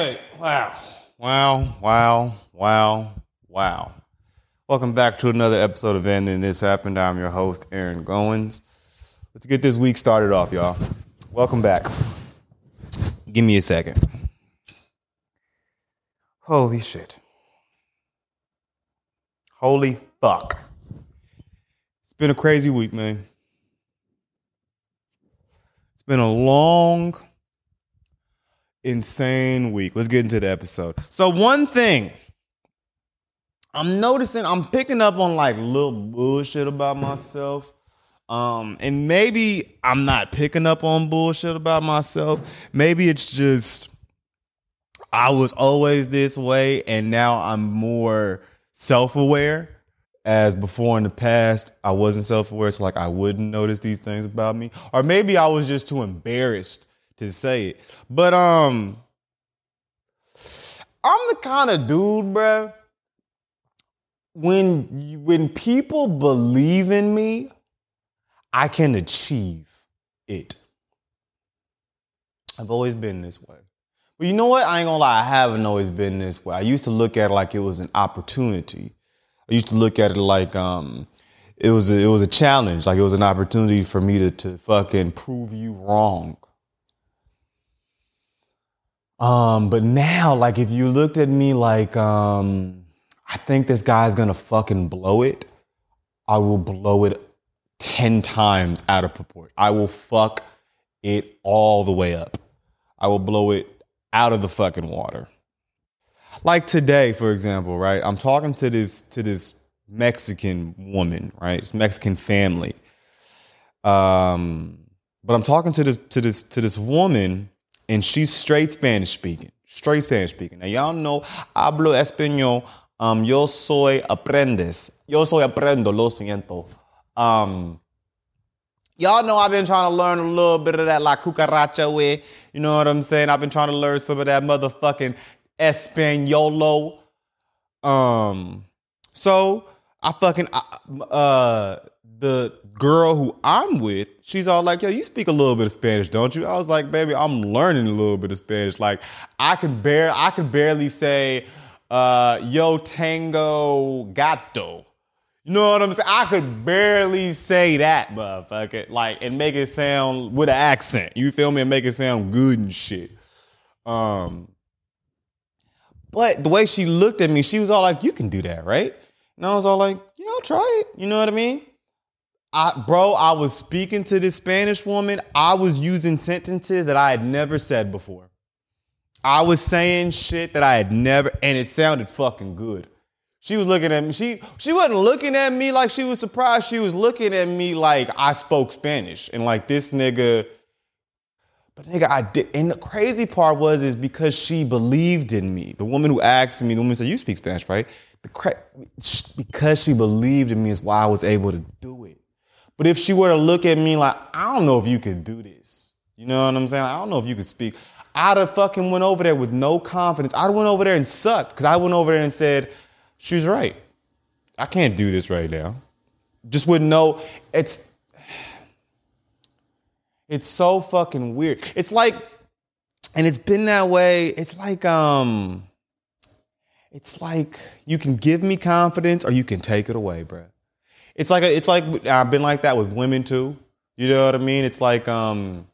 right. Wow. Wow. Wow. Wow. Wow. Welcome back to another episode of And Then This Happened. I'm your host, Aaron Goins. Let's get this week started off, y'all. Welcome back. Give me a second. Holy shit. Holy fuck. It's been a crazy week, man. It's been a long, insane week. Let's get into the episode. So, one thing I'm noticing, I'm picking up on like little bullshit about myself. Um, and maybe I'm not picking up on bullshit about myself. Maybe it's just I was always this way, and now I'm more self aware. As before in the past, I wasn't self aware, so like I wouldn't notice these things about me, or maybe I was just too embarrassed to say it. But um, I'm the kind of dude, bruh. When when people believe in me, I can achieve it. I've always been this way. But you know what? I ain't gonna lie, I haven't always been this way. I used to look at it like it was an opportunity. I used to look at it like um, it was a, it was a challenge, like it was an opportunity for me to to fucking prove you wrong. Um, but now, like if you looked at me like um, I think this guy's gonna fucking blow it, I will blow it 10 times out of proportion. I will fuck it all the way up. I will blow it out of the fucking water. Like today, for example, right? I'm talking to this to this Mexican woman, right? This Mexican family. Um, but I'm talking to this to this to this woman, and she's straight Spanish speaking. Straight Spanish speaking. Now y'all know hablo español. Um, yo soy aprendes. Yo soy aprendo, lo siento. Um, y'all know I've been trying to learn a little bit of that la cucaracha way. You know what I'm saying? I've been trying to learn some of that motherfucking Espanolo. Um, so I fucking uh the girl who I'm with, she's all like, "Yo, you speak a little bit of Spanish, don't you?" I was like, "Baby, I'm learning a little bit of Spanish. Like, I can bear, I can barely say, uh, yo tango gato." You know what I'm saying? I could barely say that, motherfucker. Like, and make it sound with an accent. You feel me? And make it sound good and shit. Um, but the way she looked at me, she was all like, "You can do that, right?" And I was all like, "Yeah, I'll try it." You know what I mean? I, bro, I was speaking to this Spanish woman. I was using sentences that I had never said before. I was saying shit that I had never, and it sounded fucking good. She was looking at me. She she wasn't looking at me like she was surprised. She was looking at me like I spoke Spanish and like this nigga. But nigga, I did. And the crazy part was is because she believed in me. The woman who asked me, the woman said, "You speak Spanish, right?" The cra- because she believed in me is why I was able to do it. But if she were to look at me like, I don't know if you could do this. You know what I'm saying? I don't know if you could speak. I'd have fucking went over there with no confidence. I'd went over there and sucked because I went over there and said, she's right. I can't do this right now. Just wouldn't know. It's it's so fucking weird. It's like, and it's been that way. It's like, um, it's like you can give me confidence or you can take it away, bro. It's like a, it's like I've been like that with women too. You know what I mean? It's like um,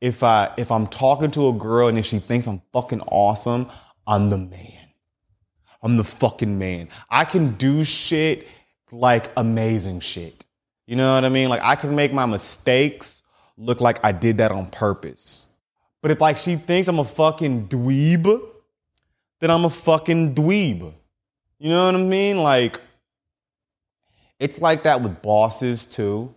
if I if I'm talking to a girl and if she thinks I'm fucking awesome, I'm the man. I'm the fucking man. I can do shit like amazing shit. You know what I mean? Like I can make my mistakes look like I did that on purpose. But if like she thinks I'm a fucking dweeb, then I'm a fucking dweeb. You know what I mean? Like it's like that with bosses too.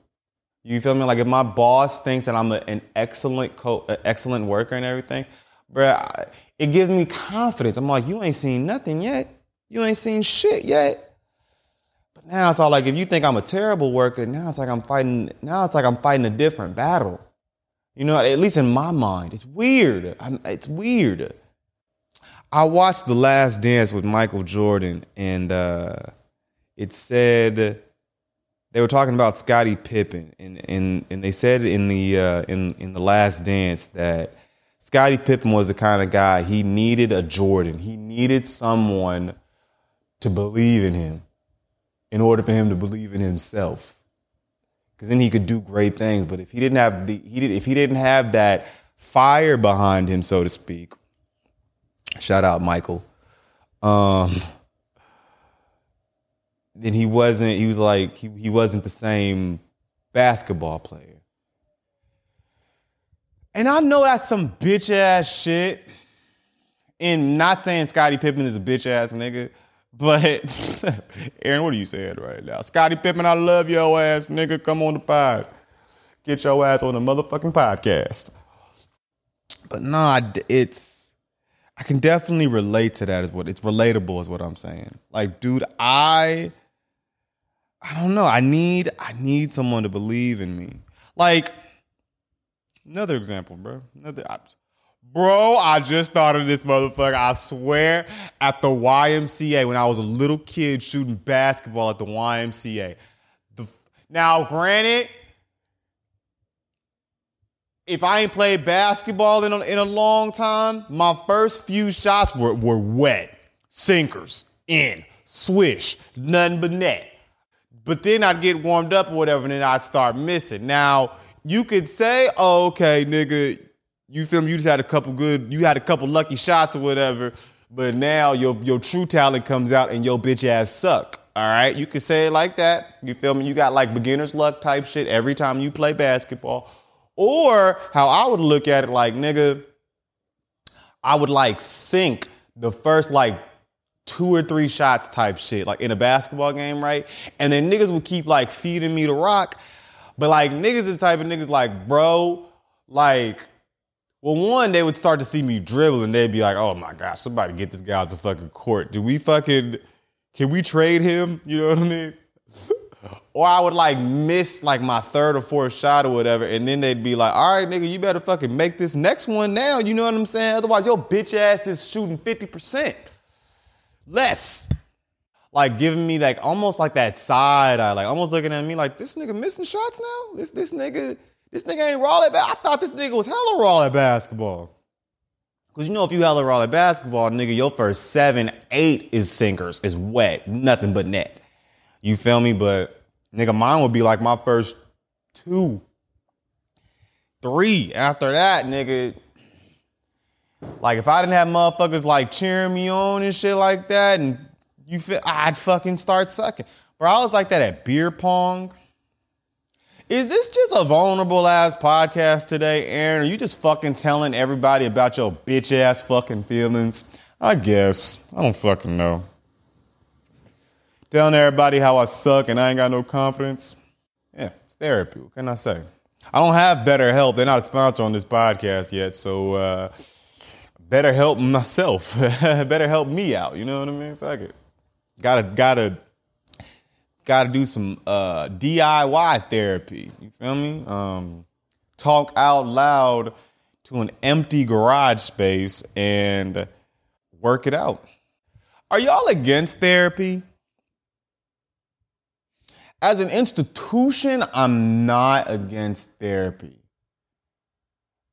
You feel me? Like if my boss thinks that I'm a, an excellent co- an excellent worker and everything, bruh, it gives me confidence. I'm like, you ain't seen nothing yet. You ain't seen shit yet. But now it's all like, if you think I'm a terrible worker, now it's like I'm fighting. Now it's like I'm fighting a different battle. You know, at least in my mind, it's weird. I'm, it's weird. I watched The Last Dance with Michael Jordan, and uh, it said they were talking about Scottie Pippen, and and and they said in the uh, in in the Last Dance that Scottie Pippen was the kind of guy he needed a Jordan. He needed someone to believe in him in order for him to believe in himself. Because then he could do great things. But if he didn't have the he did if he didn't have that fire behind him, so to speak. Shout out Michael. Um then he wasn't he was like he, he wasn't the same basketball player. And I know that's some bitch ass shit. And not saying Scottie Pippen is a bitch ass nigga, but Aaron, what are you saying right now? Scottie Pippen, I love your ass, nigga. Come on the pod. Get your ass on the motherfucking podcast. But nah, it's I can definitely relate to that. Is what it's relatable, is what I'm saying. Like, dude, I I don't know. I need I need someone to believe in me. Like another example, bro. Another Bro, I just thought of this motherfucker. I swear, at the YMCA when I was a little kid shooting basketball at the YMCA. The, now, granted, if I ain't played basketball in a, in a long time, my first few shots were, were wet, sinkers, in, swish, nothing but net. But then I'd get warmed up or whatever, and then I'd start missing. Now, you could say, oh, okay, nigga, you feel me? You just had a couple good, you had a couple lucky shots or whatever, but now your your true talent comes out and your bitch ass suck. All right, you could say it like that. You feel me? You got like beginner's luck type shit every time you play basketball. Or how I would look at it like, nigga, I would like sink the first like two or three shots type shit, like in a basketball game, right? And then niggas would keep like feeding me the rock. But like niggas the type of niggas like, bro, like well, one, they would start to see me dribble and they'd be like, oh my gosh, somebody get this guy out the fucking court. Do we fucking, can we trade him? You know what I mean? or I would like miss like my third or fourth shot or whatever, and then they'd be like, all right, nigga, you better fucking make this next one now. You know what I'm saying? Otherwise, your bitch ass is shooting 50%. Less. Like giving me like almost like that side eye, like almost looking at me like this nigga missing shots now? This this nigga this nigga ain't raw at basketball. I thought this nigga was hella raw at basketball. Cause you know if you hella raw at basketball, nigga, your first seven, eight is sinkers, is wet, nothing but net. You feel me? But nigga, mine would be like my first two, three. After that, nigga, like if I didn't have motherfuckers like cheering me on and shit like that, and you feel I'd fucking start sucking. Bro, I was like that at beer pong. Is this just a vulnerable ass podcast today, Aaron? Are you just fucking telling everybody about your bitch ass fucking feelings? I guess. I don't fucking know. Telling everybody how I suck and I ain't got no confidence. Yeah, it's therapy. What can I say? I don't have BetterHelp. They're not a sponsor on this podcast yet, so uh, better help myself. better help me out. You know what I mean? Fuck it. Gotta gotta got to do some uh, DIY therapy. You feel me? Um, talk out loud to an empty garage space and work it out. Are y'all against therapy? As an institution, I'm not against therapy.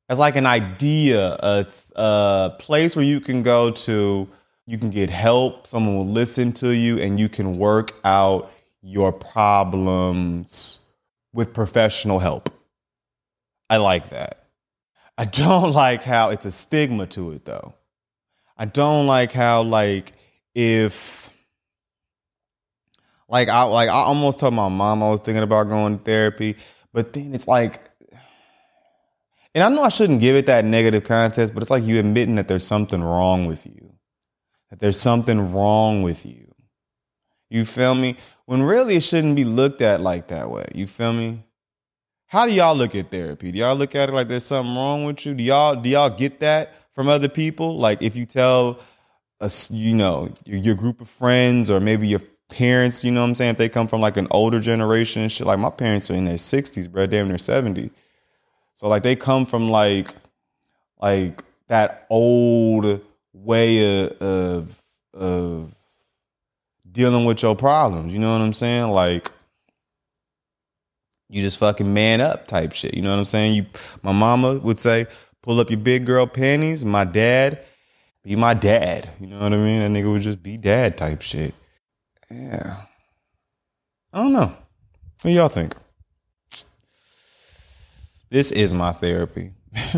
As like an idea, a, a place where you can go to, you can get help, someone will listen to you, and you can work out your problems with professional help. I like that. I don't like how it's a stigma to it though. I don't like how like if like I like I almost told my mom I was thinking about going to therapy, but then it's like and I know I shouldn't give it that negative context, but it's like you admitting that there's something wrong with you. That there's something wrong with you. You feel me? when really it shouldn't be looked at like that way. You feel me? How do y'all look at therapy? Do y'all look at it like there's something wrong with you? Do y'all do y'all get that from other people? Like if you tell us, you know, your, your group of friends or maybe your parents, you know what I'm saying, if they come from like an older generation and shit. Like my parents are in their 60s, bro, damn near 70. So like they come from like like that old way of of, of dealing with your problems. You know what I'm saying? Like you just fucking man up type shit. You know what I'm saying? You my mama would say, pull up your big girl panties. My dad, be my dad. You know what I mean? That nigga would just be dad type shit. Yeah. I don't know. What do y'all think? This is my therapy.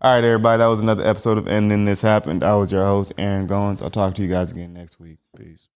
All right, everybody. That was another episode of And Then This Happened. I was your host, Aaron Goins. I'll talk to you guys again next week. Peace.